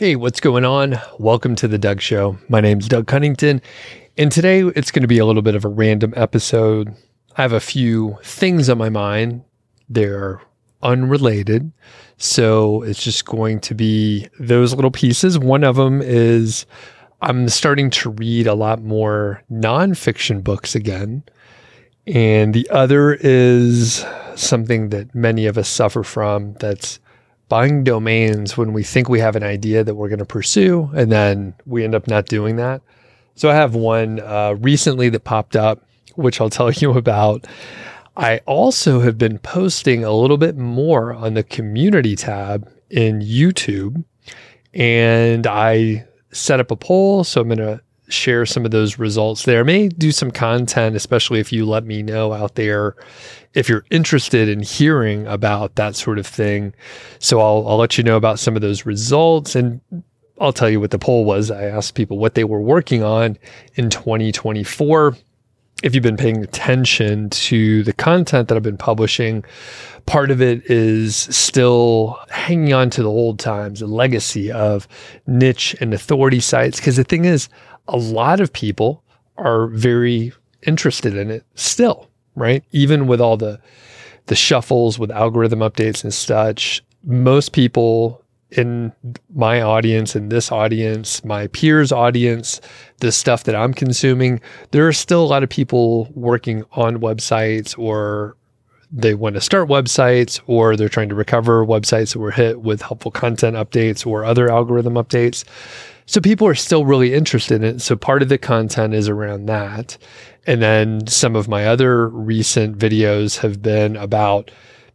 Hey, what's going on? Welcome to the Doug Show. My name's Doug Cunnington, and today it's going to be a little bit of a random episode. I have a few things on my mind. They're unrelated. So it's just going to be those little pieces. One of them is I'm starting to read a lot more nonfiction books again. And the other is something that many of us suffer from that's buying domains when we think we have an idea that we're going to pursue and then we end up not doing that. So I have one uh, recently that popped up, which I'll tell you about. I also have been posting a little bit more on the community tab in YouTube, and I set up a poll. So I'm going to share some of those results there. I may do some content, especially if you let me know out there if you're interested in hearing about that sort of thing. So I'll, I'll let you know about some of those results and I'll tell you what the poll was. I asked people what they were working on in 2024. If you've been paying attention to the content that I've been publishing, part of it is still hanging on to the old times, the legacy of niche and authority sites. Because the thing is, a lot of people are very interested in it still right? Even with all the the shuffles with algorithm updates and such, most people in my audience, in this audience, my peers' audience, the stuff that I'm consuming, there are still a lot of people working on websites or they want to start websites or they're trying to recover websites that were hit with helpful content updates or other algorithm updates. So people are still really interested in it. So part of the content is around that. And then some of my other recent videos have been about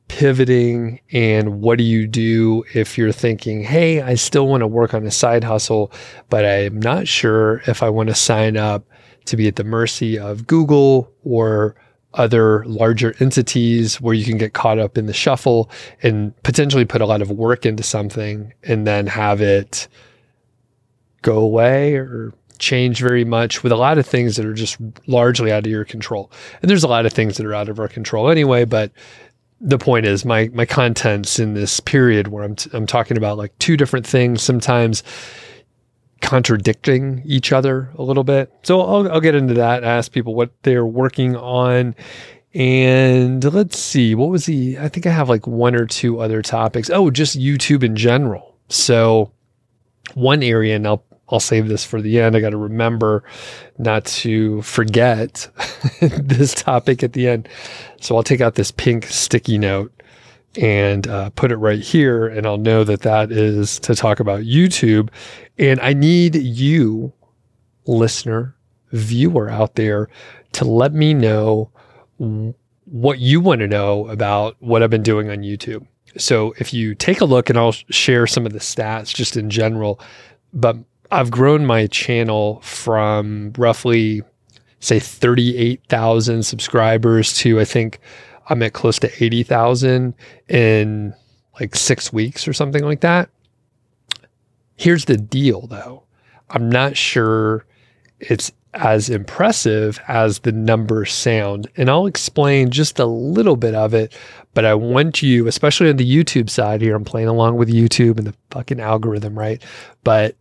pivoting and what do you do if you're thinking, hey, I still want to work on a side hustle, but I'm not sure if I want to sign up to be at the mercy of Google or other larger entities where you can get caught up in the shuffle and potentially put a lot of work into something and then have it go away or change very much with a lot of things that are just largely out of your control. And there's a lot of things that are out of our control anyway, but the point is my my contents in this period where I'm t- I'm talking about like two different things sometimes contradicting each other a little bit. So I'll I'll get into that, ask people what they're working on and let's see, what was the I think I have like one or two other topics. Oh, just YouTube in general. So one area and I'll I'll save this for the end. I got to remember not to forget this topic at the end. So I'll take out this pink sticky note and uh, put it right here, and I'll know that that is to talk about YouTube. And I need you, listener, viewer out there, to let me know what you want to know about what I've been doing on YouTube. So if you take a look, and I'll share some of the stats just in general, but I've grown my channel from roughly say 38,000 subscribers to I think I'm at close to 80,000 in like 6 weeks or something like that. Here's the deal though. I'm not sure it's as impressive as the numbers sound. And I'll explain just a little bit of it, but I want you, especially on the YouTube side here, I'm playing along with YouTube and the fucking algorithm, right? But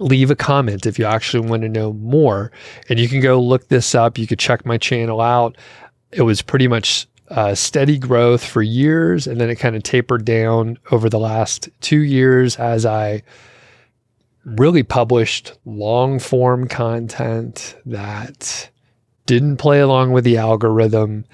leave a comment if you actually want to know more. And you can go look this up. You could check my channel out. It was pretty much uh, steady growth for years, and then it kind of tapered down over the last two years as I really published long form content that didn't play along with the algorithm.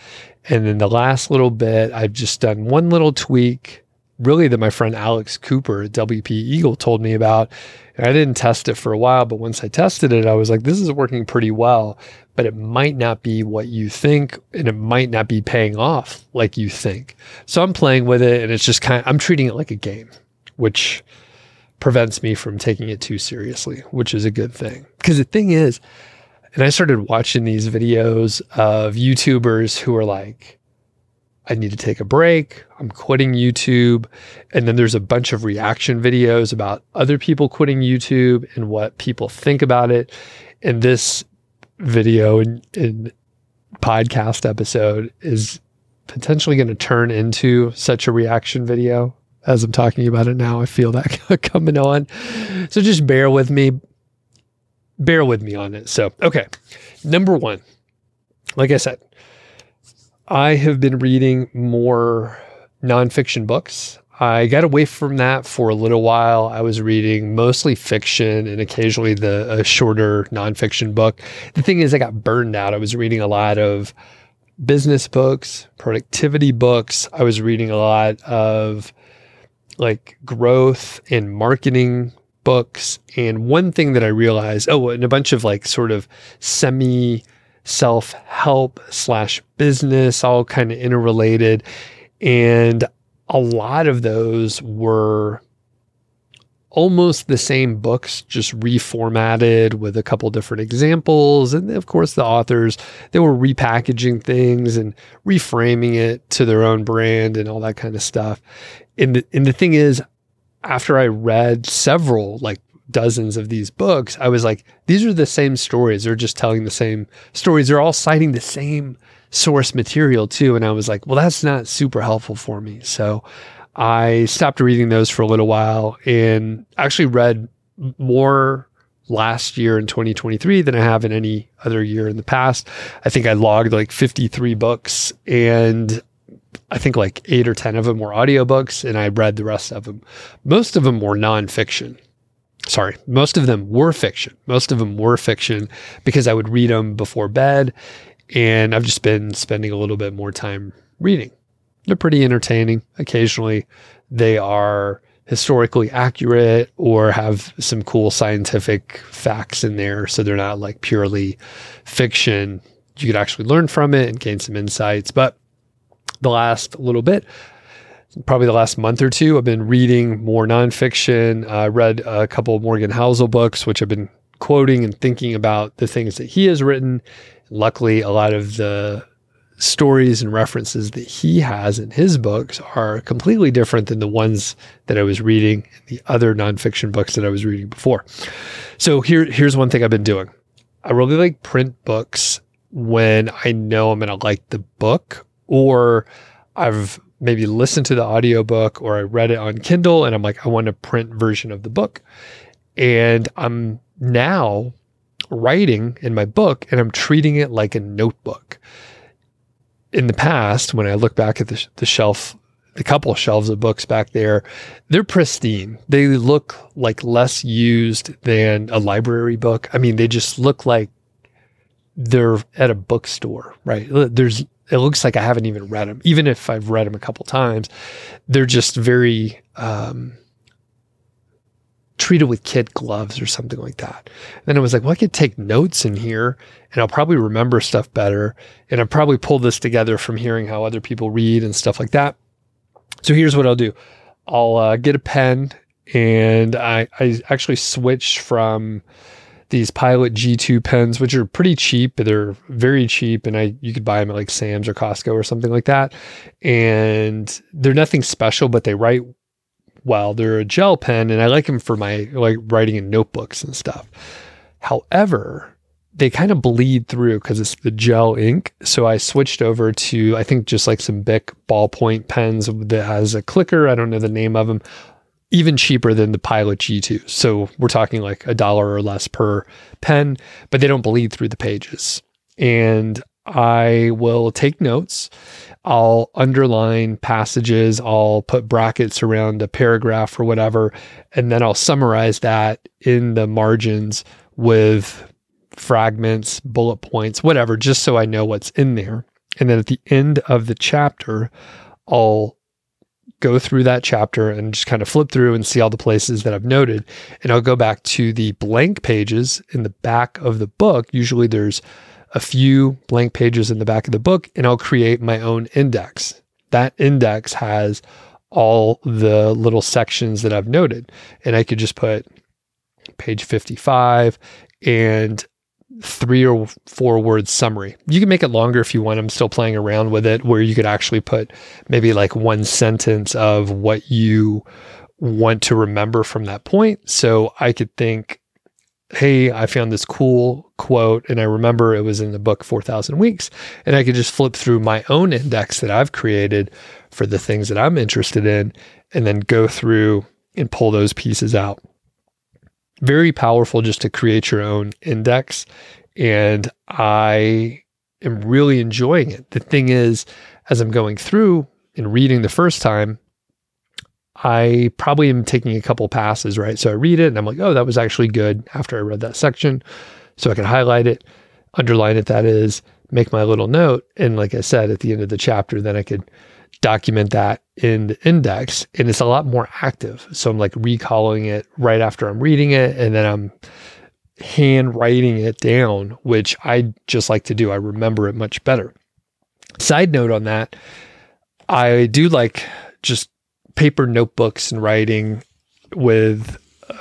And then the last little bit, I've just done one little tweak really that my friend Alex Cooper at WP Eagle told me about. And I didn't test it for a while, but once I tested it, I was like, this is working pretty well, but it might not be what you think and it might not be paying off like you think. So I'm playing with it and it's just kind of, I'm treating it like a game, which prevents me from taking it too seriously, which is a good thing. Because the thing is, and I started watching these videos of YouTubers who are like, I need to take a break. I'm quitting YouTube. And then there's a bunch of reaction videos about other people quitting YouTube and what people think about it. And this video and, and podcast episode is potentially going to turn into such a reaction video. as I'm talking about it now. I feel that coming on. So just bear with me. Bear with me on it. So, okay. Number one, like I said, I have been reading more nonfiction books. I got away from that for a little while. I was reading mostly fiction and occasionally the a shorter nonfiction book. The thing is, I got burned out. I was reading a lot of business books, productivity books. I was reading a lot of like growth and marketing books. And one thing that I realized, oh, and a bunch of like sort of semi self help slash business, all kind of interrelated. And a lot of those were almost the same books, just reformatted with a couple different examples. And of course, the authors, they were repackaging things and reframing it to their own brand and all that kind of stuff. And the, and the thing is, after I read several, like dozens of these books, I was like, these are the same stories. They're just telling the same stories. They're all citing the same source material too. And I was like, well, that's not super helpful for me. So I stopped reading those for a little while and actually read more last year in 2023 than I have in any other year in the past. I think I logged like 53 books and I think like eight or 10 of them were audiobooks and I read the rest of them. Most of them were nonfiction. Sorry, most of them were fiction. Most of them were fiction because I would read them before bed and I've just been spending a little bit more time reading. They're pretty entertaining. Occasionally, they are historically accurate or have some cool scientific facts in there. So they're not like purely fiction. You could actually learn from it and gain some insights. But the last little bit, probably the last month or two, I've been reading more nonfiction. I read a couple of Morgan Housel books, which I've been quoting and thinking about the things that he has written luckily, a lot of the stories and references that he has in his books are completely different than the ones that I was reading in the other nonfiction books that I was reading before. So here, here's one thing I've been doing. I really like print books when I know I'm going to like the book or I've maybe listened to the audiobook or I read it on Kindle and I'm like, I want a print version of the book. And I'm now writing in my book and I'm treating it like a notebook. In the past, when I look back at the, the shelf, the couple shelves of books back there, they're pristine. They look like less used than a library book. I mean, they just look like they're at a bookstore, right? There's, it looks like I haven't even read them. Even if I've read them a couple times, they're just very, um, treated with kid gloves or something like that. And then I was like, well, I could take notes in here and I'll probably remember stuff better. And I'll probably pull this together from hearing how other people read and stuff like that. So here's what I'll do I'll uh, get a pen and I, I actually switch from these Pilot G2 pens, which are pretty cheap. They're very cheap, and I you could buy them at like Sam's or Costco or something like that. And they're nothing special, but they write well. They're a gel pen, and I like them for my like writing in notebooks and stuff. However, they kind of bleed through because it's the gel ink. So I switched over to I think just like some Bic ballpoint pens that has a clicker. I don't know the name of them. Even cheaper than the Pilot G2. So we're talking like a dollar or less per pen, but they don't bleed through the pages. And I will take notes I'll underline passages, I'll put brackets around a paragraph or whatever, and then I'll summarize that in the margins with fragments, bullet points, whatever, just so I know what's in there. And then at the end of the chapter, I'll go through that chapter and just kind of flip through and see all the places that I've noted. And I'll go back to the blank pages in the back of the book. Usually there's a few blank pages in the back of the book and I'll create my own index. That index has all the little sections that I've noted. And I could just put page 55 and three or four word summary. You can make it longer if you want. I'm still playing around with it where you could actually put maybe like one sentence of what you want to remember from that point. So I could think hey, I found this cool quote, and I remember it was in the book 4,000 Weeks, and I could just flip through my own index that I've created for the things that I'm interested in, and then go through and pull those pieces out. Very powerful just to create your own index. And I am really enjoying it. The thing is, as I'm going through and reading the first time, I probably am taking a couple passes, right? So I read it and I'm like, oh, that was actually good after I read that section. So I can highlight it, underline it, that is, make my little note. And like I said, at the end of the chapter, then I could document that in the index and it's a lot more active. So I'm like recalling it right after I'm reading it and then I'm hand writing it down, which I just like to do. I remember it much better. Side note on that, I do like just paper notebooks and writing with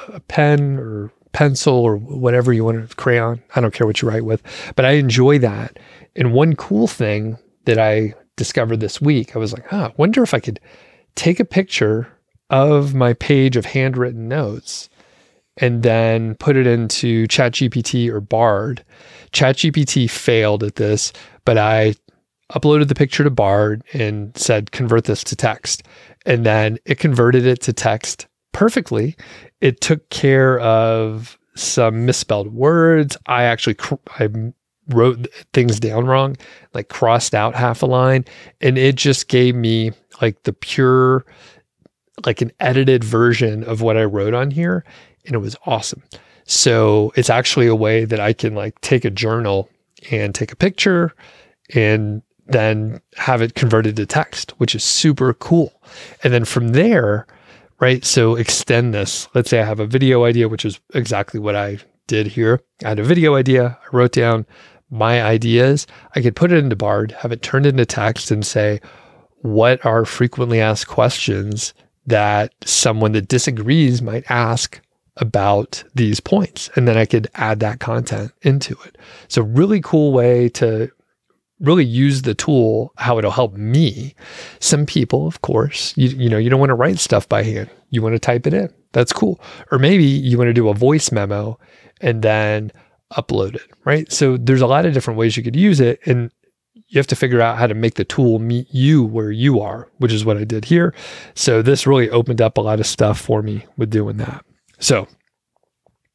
a pen or pencil or whatever you want to crayon. I don't care what you write with, but I enjoy that. And one cool thing that I discovered this week, I was like, huh, I wonder if I could take a picture of my page of handwritten notes and then put it into ChatGPT or Bard. ChatGPT failed at this, but I uploaded the picture to Bard and said, convert this to text. And then it converted it to text perfectly. It took care of some misspelled words. I actually cr- I wrote things down wrong, like crossed out half a line, and it just gave me like the pure like an edited version of what I wrote on here and it was awesome. So it's actually a way that I can like take a journal and take a picture and then have it converted to text, which is super cool. And then from there, right? So extend this. Let's say I have a video idea, which is exactly what I did here. I had a video idea. I wrote down my ideas. I could put it into Bard, have it turned into text and say, what are frequently asked questions that someone that disagrees might ask about these points. And then I could add that content into it. So, really cool way to really use the tool, how it'll help me. Some people, of course, you, you know, you don't want to write stuff by hand. You want to type it in. That's cool. Or maybe you want to do a voice memo and then upload it, right? So there's a lot of different ways you could use it. And you have to figure out how to make the tool meet you where you are, which is what I did here. So this really opened up a lot of stuff for me with doing that. So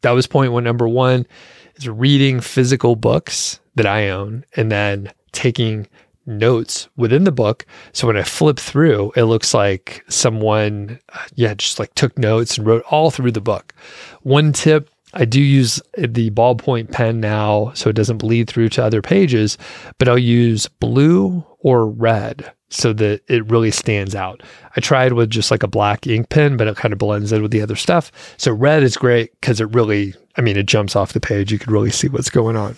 that was point one. Number one is reading physical books that I own and then taking notes within the book. So when I flip through, it looks like someone, uh, yeah, just like took notes and wrote all through the book. One tip I do use the ballpoint pen now so it doesn't bleed through to other pages, but I'll use blue or red so that it really stands out. I tried with just like a black ink pen, but it kind of blends in with the other stuff. So red is great because it really, I mean, it jumps off the page. You can really see what's going on.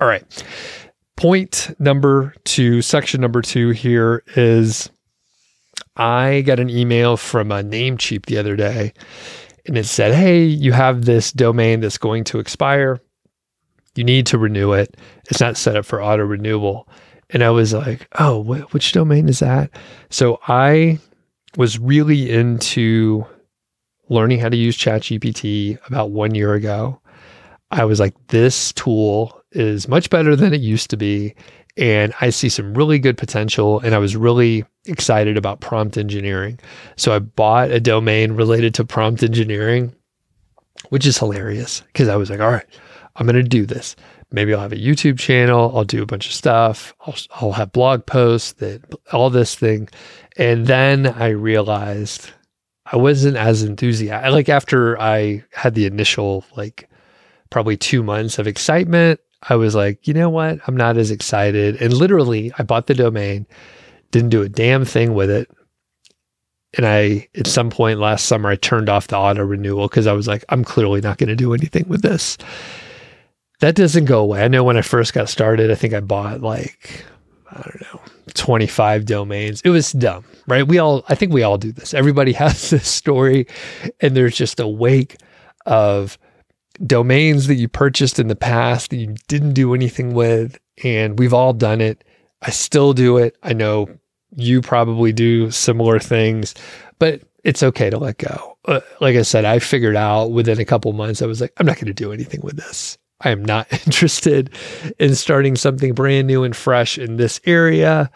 All right. Point number two, section number two here is I got an email from a Namecheap the other day and it said, Hey, you have this domain that's going to expire. You need to renew it. It's not set up for auto renewal. And I was like, oh, wh- which domain is that? So I was really into learning how to use ChatGPT about one year ago. I was like, this tool is much better than it used to be. And I see some really good potential. And I was really excited about prompt engineering. So I bought a domain related to prompt engineering, which is hilarious because I was like, all right, I'm going to do this maybe I'll have a YouTube channel. I'll do a bunch of stuff. I'll, I'll have blog posts that all this thing. And then I realized I wasn't as enthusiastic. Like after I had the initial, like probably two months of excitement, I was like, you know what? I'm not as excited. And literally, I bought the domain, didn't do a damn thing with it. And I, at some point last summer, I turned off the auto renewal because I was like, I'm clearly not going to do anything with this that doesn't go away. I know when I first got started, I think I bought like, I don't know, 25 domains. It was dumb, right? We all, I think we all do this. Everybody has this story, and there's just a wake of domains that you purchased in the past that you didn't do anything with. And we've all done it. I still do it. I know you probably do similar things, but it's okay to let go. Uh, like I said, I figured out within a couple months, I was like, I'm not going to do anything with this. I am not interested in starting something brand new and fresh in this area.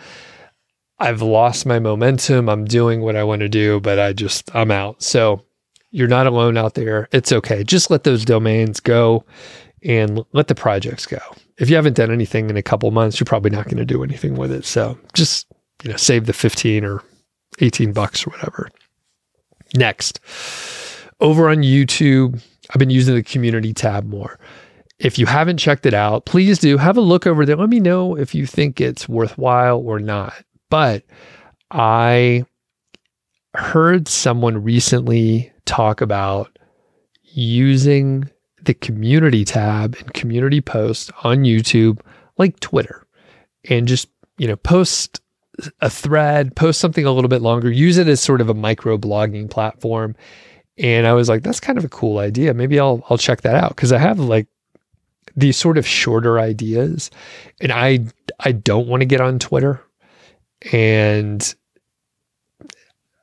I've lost my momentum. I'm doing what I want to do, but I just, I'm out. So you're not alone out there. It's okay. Just let those domains go and let the projects go. If you haven't done anything in a couple months, you're probably not going to do anything with it. So just, you know, save the 15 or 18 bucks or whatever. Next, over on YouTube, I've been using the community tab more. If you haven't checked it out, please do have a look over there. Let me know if you think it's worthwhile or not. But I heard someone recently talk about using the community tab and community posts on YouTube like Twitter and just, you know, post a thread, post something a little bit longer, use it as sort of a micro blogging platform. And I was like, that's kind of a cool idea. Maybe I'll I'll check that out because I have like these sort of shorter ideas, and I I don't want to get on Twitter, and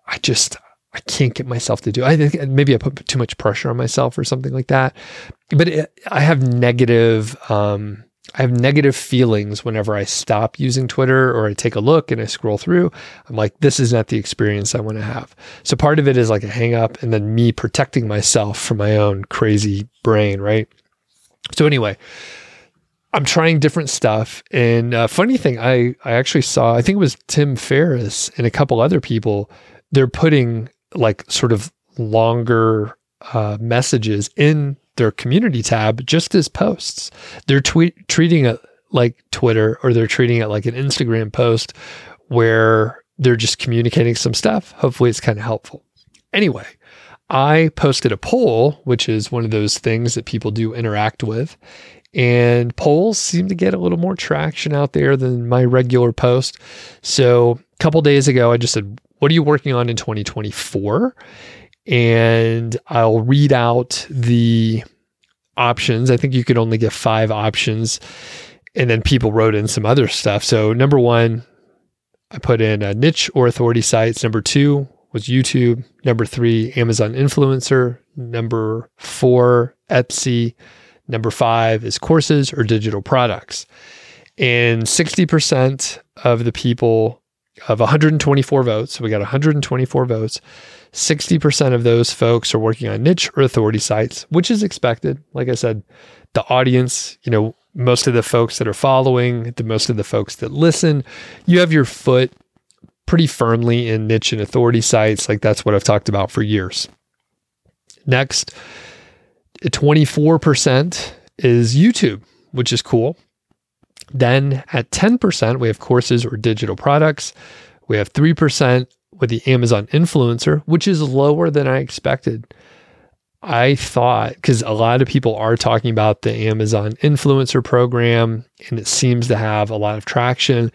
I just I can't get myself to do. I think maybe I put too much pressure on myself or something like that. But it, I have negative um, I have negative feelings whenever I stop using Twitter or I take a look and I scroll through. I'm like, this is not the experience I want to have. So part of it is like a hang up and then me protecting myself from my own crazy brain, right? So anyway, I'm trying different stuff. And uh, funny thing, I, I actually saw, I think it was Tim Ferriss and a couple other people, they're putting like sort of longer uh, messages in their community tab just as posts. They're tweet, treating it like Twitter or they're treating it like an Instagram post where they're just communicating some stuff. Hopefully, it's kind of helpful. Anyway, I posted a poll, which is one of those things that people do interact with. And polls seem to get a little more traction out there than my regular post. So, couple days ago, I just said, What are you working on in 2024? and I'll read out the options. I think you could only get five options. And then people wrote in some other stuff. So, number one, I put in a niche or authority sites. Number two was YouTube. Number three, Amazon influencer. Number four, Etsy. Number five is courses or digital products. And 60% of the people of 124 votes, so we got 124 votes, 60% of those folks are working on niche or authority sites, which is expected. Like I said, the audience, you know, most of the folks that are following, the most of the folks that listen, you have your foot pretty firmly in niche and authority sites. Like that's what I've talked about for years. Next, 24% is YouTube, which is cool. Then at 10%, we have courses or digital products. We have 3% with the Amazon influencer, which is lower than I expected. I thought because a lot of people are talking about the Amazon influencer program and it seems to have a lot of traction.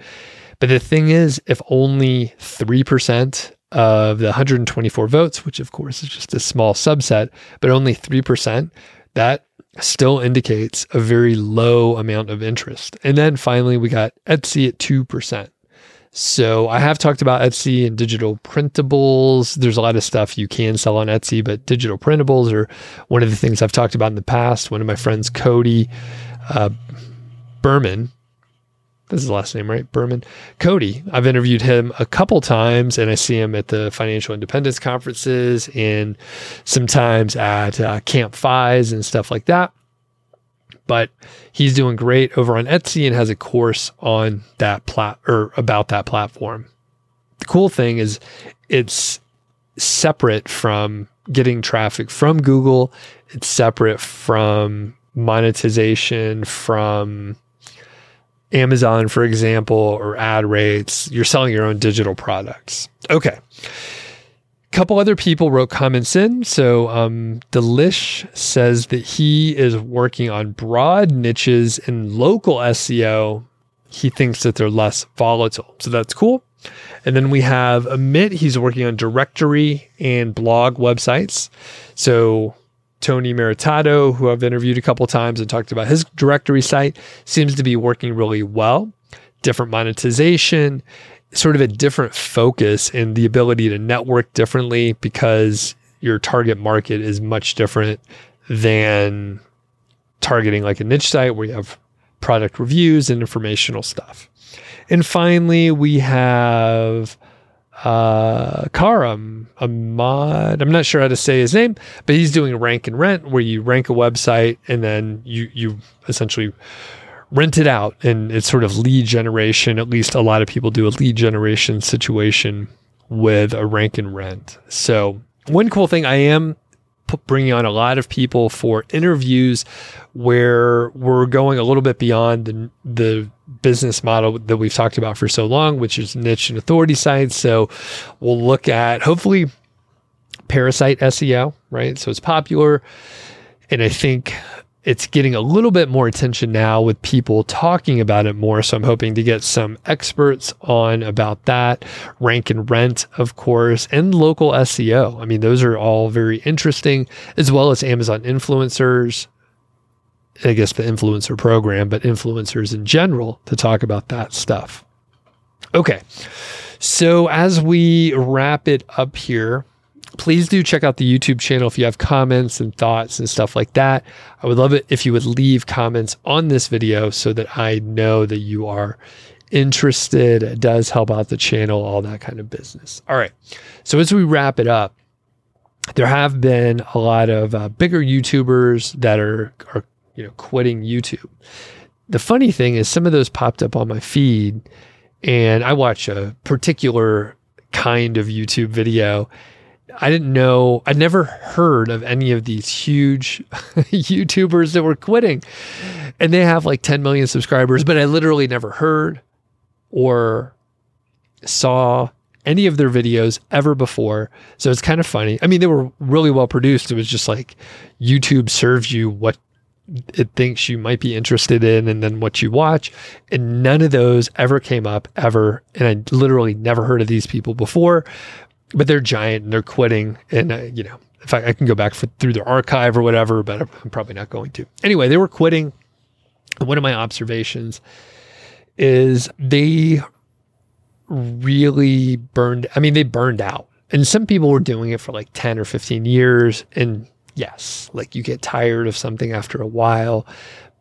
But the thing is, if only 3% of the 124 votes, which of course is just a small subset, but only 3%, that still indicates a very low amount of interest. And then finally, we got Etsy at 2%. So I have talked about Etsy and digital printables. There's a lot of stuff you can sell on Etsy, but digital printables are one of the things I've talked about in the past. One of my friends, Cody uh, Berman, this is the last name, right? Berman. Cody. I've interviewed him a couple times and I see him at the financial independence conferences and sometimes at uh, Camp FIs and stuff like that but he's doing great over on Etsy and has a course on that plat or about that platform. The cool thing is it's separate from getting traffic from Google. It's separate from monetization from Amazon, for example, or ad rates. You're selling your own digital products. Okay A couple other people wrote comments in. So um, Delish says that he is working on broad niches in local SEO. He thinks that they're less volatile. So that's cool. And then we have Amit. He's working on directory and blog websites. So Tony Maritato, who I've interviewed a couple times and talked about his directory site, seems to be working really well. different monetization, sort of a different focus and the ability to network differently because your target market is much different than targeting like a niche site where you have product reviews and informational stuff. And finally, we have uh, Karam Ahmad. I'm not sure how to say his name, but he's doing a rank and rent where you rank a website and then you you essentially rent it out and it's sort of lead generation. At least a lot of people do a lead generation situation with a rank and rent. So one cool thing I am bringing on a lot of people for interviews where we're going a little bit beyond the the business model that we've talked about for so long, which is niche and authority sites. So we'll look at hopefully parasite SEO, right? So it's popular. And I think it's getting a little bit more attention now with people talking about it more. So I'm hoping to get some experts on about that. Rank and rent, of course, and local SEO. I mean, those are all very interesting, as well as Amazon influencers. I guess the influencer program, but influencers in general to talk about that stuff. Okay. So as we wrap it up here, please do check out the YouTube channel if you have comments and thoughts and stuff like that. I would love it if you would leave comments on this video so that I know that you are interested. It does help out the channel, all that kind of business. All right. So as we wrap it up, there have been a lot of uh, bigger YouTubers that are, are, you know, quitting YouTube. The funny thing is some of those popped up on my feed and I watch a particular kind of YouTube video I didn't know, I'd never heard of any of these huge YouTubers that were quitting. And they have like 10 million subscribers, but I literally never heard or saw any of their videos ever before. So it's kind of funny. I mean, they were really well produced. It was just like YouTube serves you what it thinks you might be interested in and then what you watch. And none of those ever came up ever. And I literally never heard of these people before but they're giant and they're quitting. And, uh, you know, if I, I can go back for, through their archive or whatever, but I'm probably not going to. Anyway, they were quitting. One of my observations is they really burned, I mean, they burned out. And some people were doing it for like 10 or 15 years. And yes, like you get tired of something after a while,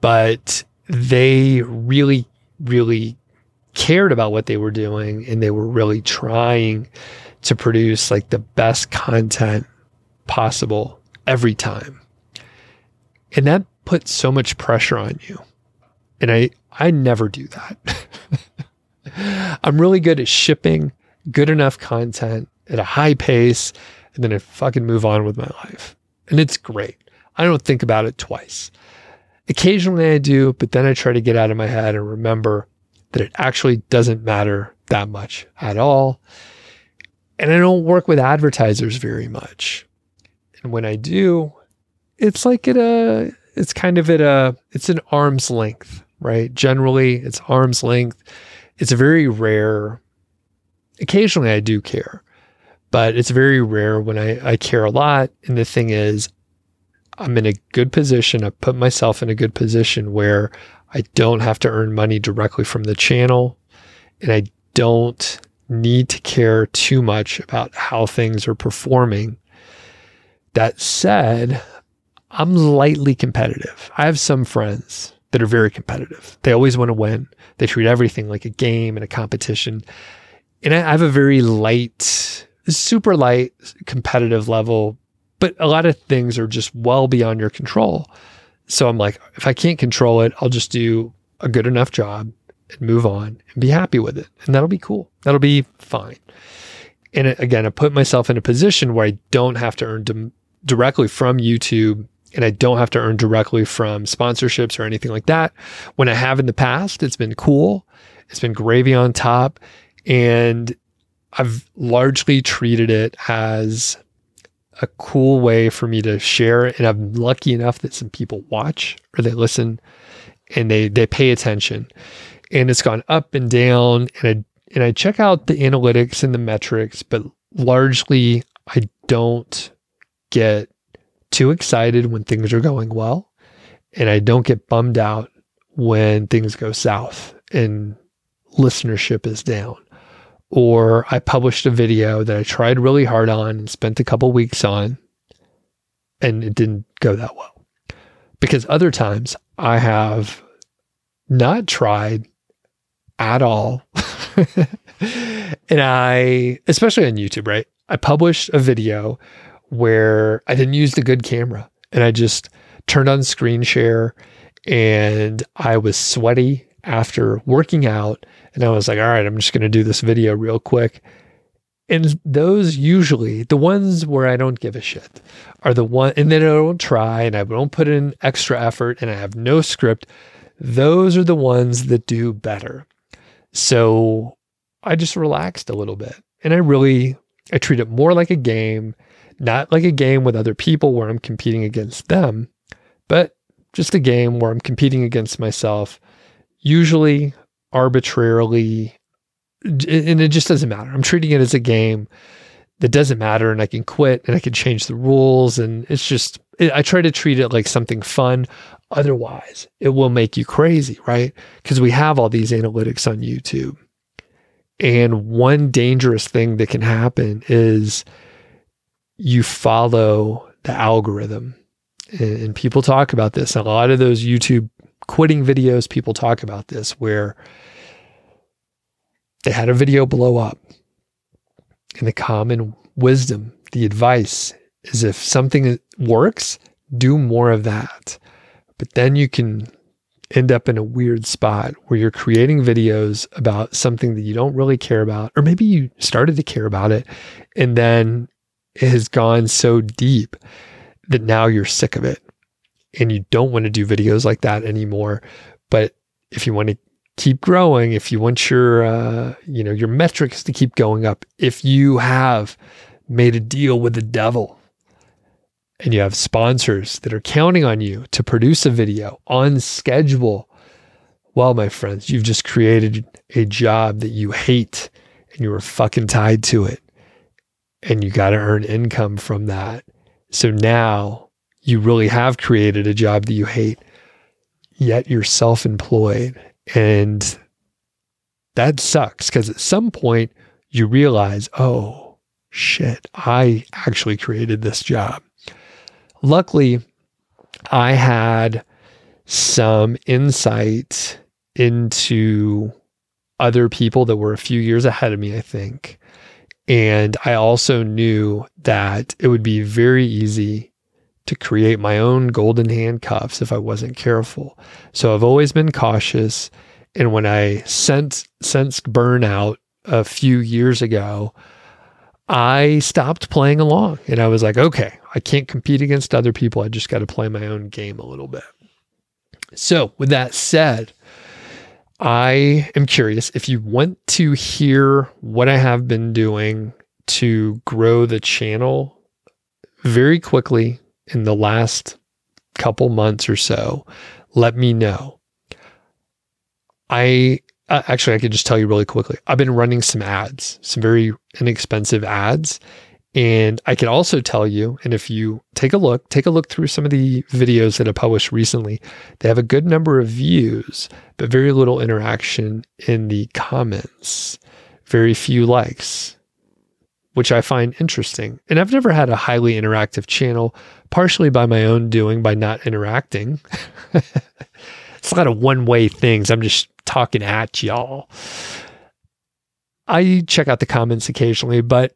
but they really, really cared about what they were doing and they were really trying to produce like the best content possible every time. And that puts so much pressure on you. And I I never do that. I'm really good at shipping good enough content at a high pace and then I fucking move on with my life. And it's great. I don't think about it twice. Occasionally I do, but then I try to get out of my head and remember that it actually doesn't matter that much at all. And I don't work with advertisers very much. And when I do, it's like at a, it's kind of at a, it's an arm's length, right? Generally, it's arm's length. It's very rare. Occasionally, I do care, but it's very rare when I, I care a lot. And the thing is, I'm in a good position. I put myself in a good position where I don't have to earn money directly from the channel and I don't need to care too much about how things are performing. That said, I'm lightly competitive. I have some friends that are very competitive. They always want to win. They treat everything like a game and a competition. And I have a very light, super light competitive level, but a lot of things are just well beyond your control. So I'm like, if I can't control it, I'll just do a good enough job and move on and be happy with it. And that'll be cool. That'll be fine. And again, I put myself in a position where I don't have to earn directly from YouTube and I don't have to earn directly from sponsorships or anything like that. When I have in the past, it's been cool. It's been gravy on top. And I've largely treated it as a cool way for me to share. And I'm lucky enough that some people watch or they listen and they they pay attention and it's gone up and down and I and I check out the analytics and the metrics, but largely I don't get too excited when things are going well and I don't get bummed out when things go south. And listenership is down. Or I published a video that I tried really hard on and spent a couple weeks on, and it didn't go that well. Because other times I have not tried at all. and I, especially on YouTube, right? I published a video where I didn't use the good camera and I just turned on screen share and I was sweaty after working out. And I was like, all right, I'm just going to do this video real quick. And those usually, the ones where I don't give a shit, are the one, and then I don't try and I don't put in extra effort and I have no script. Those are the ones that do better. So I just relaxed a little bit and I really, I treat it more like a game, not like a game with other people where I'm competing against them, but just a game where I'm competing against myself, usually arbitrarily, and it just doesn't matter. I'm treating it as a game that doesn't matter, and I can quit and I can change the rules, and it's just I try to treat it like something fun. Otherwise, it will make you crazy, right? Because we have all these analytics on YouTube. And one dangerous thing that can happen is you follow the algorithm and, people talk about this. A lot of those YouTube quitting videos, people talk about this where they had a video blow up. And the common wisdom, the advice is if something works, do more of that. But then you can end up in a weird spot where you're creating videos about something that you don't really care about, or maybe you started to care about it and then it has gone so deep that now you're sick of it and you don't want to do videos like that anymore. But if you want to keep growing, if you want your uh, you know your metrics to keep going up, if you have made a deal with the devil and you have sponsors that are counting on you to produce a video on schedule, well, my friends, you've just created a job that you hate and you are fucking tied to it. And you got to earn income from that. So now you really have created a job that you hate, yet you're self employed. And that sucks because at some point you realize, oh, shit, I actually created this job. Luckily, I had some insight into other people that were a few years ahead of me, I think. And I also knew that it would be very easy to create my own golden handcuffs if I wasn't careful. So I've always been cautious. And when I sensed, sensed burnout a few years ago, I stopped playing along and I was like, okay, I can't compete against other people. I just got to play my own game a little bit. So, with that said, I am curious if you want to hear what I have been doing to grow the channel very quickly in the last couple months or so, let me know. I uh, actually, I could just tell you really quickly. I've been running some ads, some very inexpensive ads. And I can also tell you, and if you take a look, take a look through some of the videos that I published recently, they have a good number of views, but very little interaction in the comments, very few likes, which I find interesting. And I've never had a highly interactive channel, partially by my own doing, by not interacting. it's a lot of one way things. I'm just talking at y'all. I check out the comments occasionally, but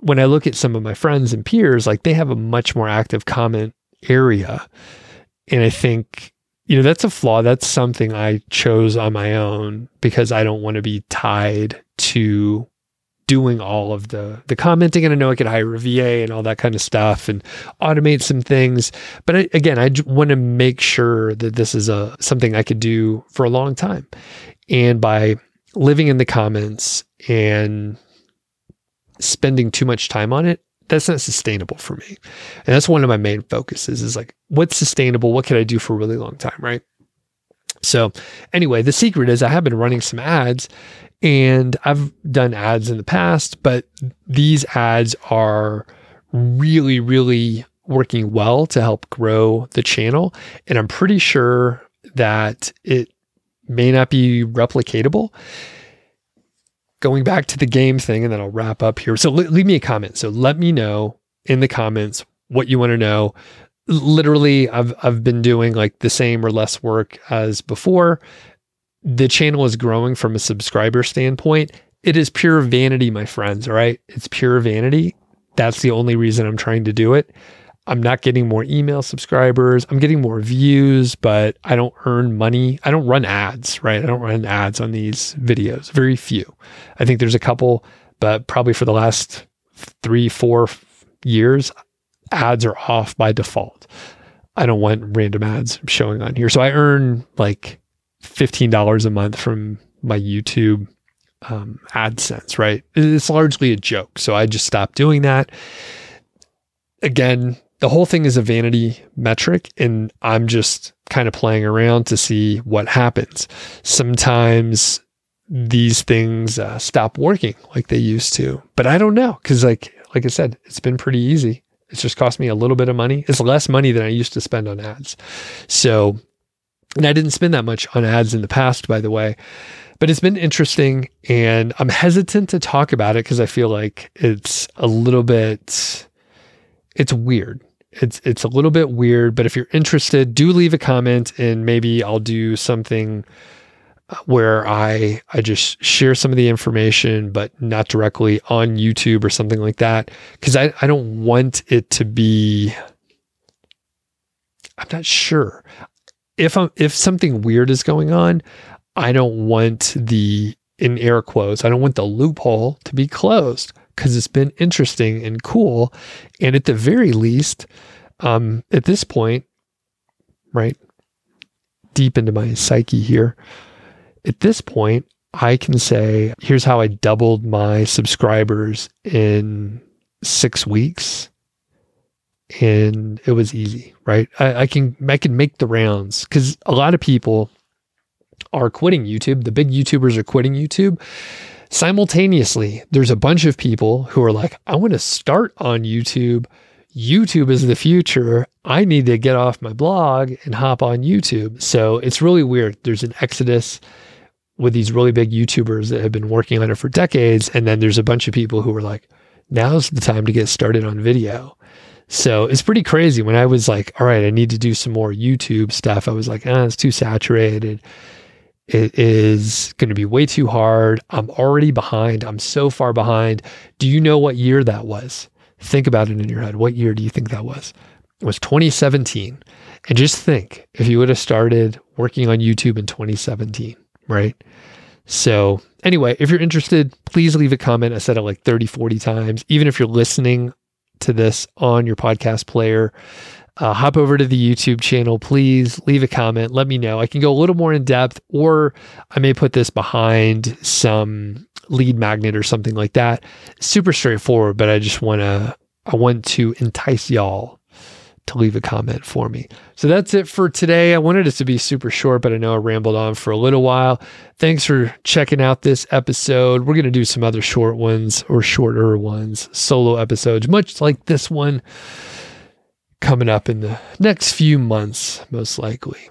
when I look at some of my friends and peers, like they have a much more active comment area. And I think, you know, that's a flaw. That's something I chose on my own because I don't want to be tied to doing all of the the commenting and I know I could hire a VA and all that kind of stuff and automate some things but I, again I want to make sure that this is a something I could do for a long time and by living in the comments and spending too much time on it, that's not sustainable for me. And that's one of my main focuses is like, what's sustainable? What can I do for a really long time? Right. So, anyway, the secret is I have been running some ads and I've done ads in the past, but these ads are really, really working well to help grow the channel. And I'm pretty sure that it may not be replicatable. Going back to the game thing, and then I'll wrap up here. So leave me a comment. So let me know in the comments what you want to know. Literally, I've I've been doing like the same or less work as before. The channel is growing from a subscriber standpoint. It is pure vanity, my friends. All right. It's pure vanity. That's the only reason I'm trying to do it. I'm not getting more email subscribers. I'm getting more views, but I don't earn money. I don't run ads, right? I don't run ads on these videos. Very few. I think there's a couple, but probably for the last three, four years, ads are off by default. I don't want random ads showing on here. So I earn like $15 a month from my YouTube um, AdSense, right? It's largely a joke. So I just stopped doing that. Again, the whole thing is a vanity metric, and I'm just kind of playing around to see what happens. Sometimes these things uh, stop working like they used to, but I don't know because, like, like I said, it's been pretty easy. It's just cost me a little bit of money. It's less money than I used to spend on ads. So, and I didn't spend that much on ads in the past, by the way. But it's been interesting, and I'm hesitant to talk about it because I feel like it's a little bit, it's weird. It's it's a little bit weird. But if you're interested, do leave a comment, and maybe I'll do something uh, where I I just share some of the information, but not directly on YouTube or something like that, because I I don't want it to be. I'm not sure if I'm, if something weird is going on, I don't want the, in air quotes, I don't want the loophole to be closed because it's been interesting and cool. And at the very least, um, at this point, right, deep into my psyche here, at this point, I can say, here's how I doubled my subscribers in six weeks. And it was easy, right? I, I can I can make the rounds because a lot of people are quitting YouTube. The big YouTubers are quitting YouTube. Simultaneously, there's a bunch of people who are like, I want to start on YouTube. YouTube is the future. I need to get off my blog and hop on YouTube. So it's really weird. There's an exodus with these really big YouTubers that have been working on it for decades. And then there's a bunch of people who are like, now's the time to get started on video. So it's pretty crazy. When I was like, all right, I need to do some more YouTube stuff, I was like, ah, it's too saturated. It is going to be way too hard. I'm already behind. I'm so far behind. Do you know what year that was? Think about it in your head. What year do you think that was? It was 2017. And just think if you would have started working on YouTube in 2017, right? So, anyway, if you're interested, please leave a comment. I said it like 30, 40 times. Even if you're listening to this on your podcast player, uh, hop over to the YouTube channel. Please leave a comment. Let me know. I can go a little more in depth, or I may put this behind some lead magnet or something like that. Super straightforward, but I just want to I want to entice y'all to leave a comment for me. So that's it for today. I wanted it to be super short, but I know I rambled on for a little while. Thanks for checking out this episode. We're going to do some other short ones or shorter ones, solo episodes, much like this one coming up in the next few months, most likely.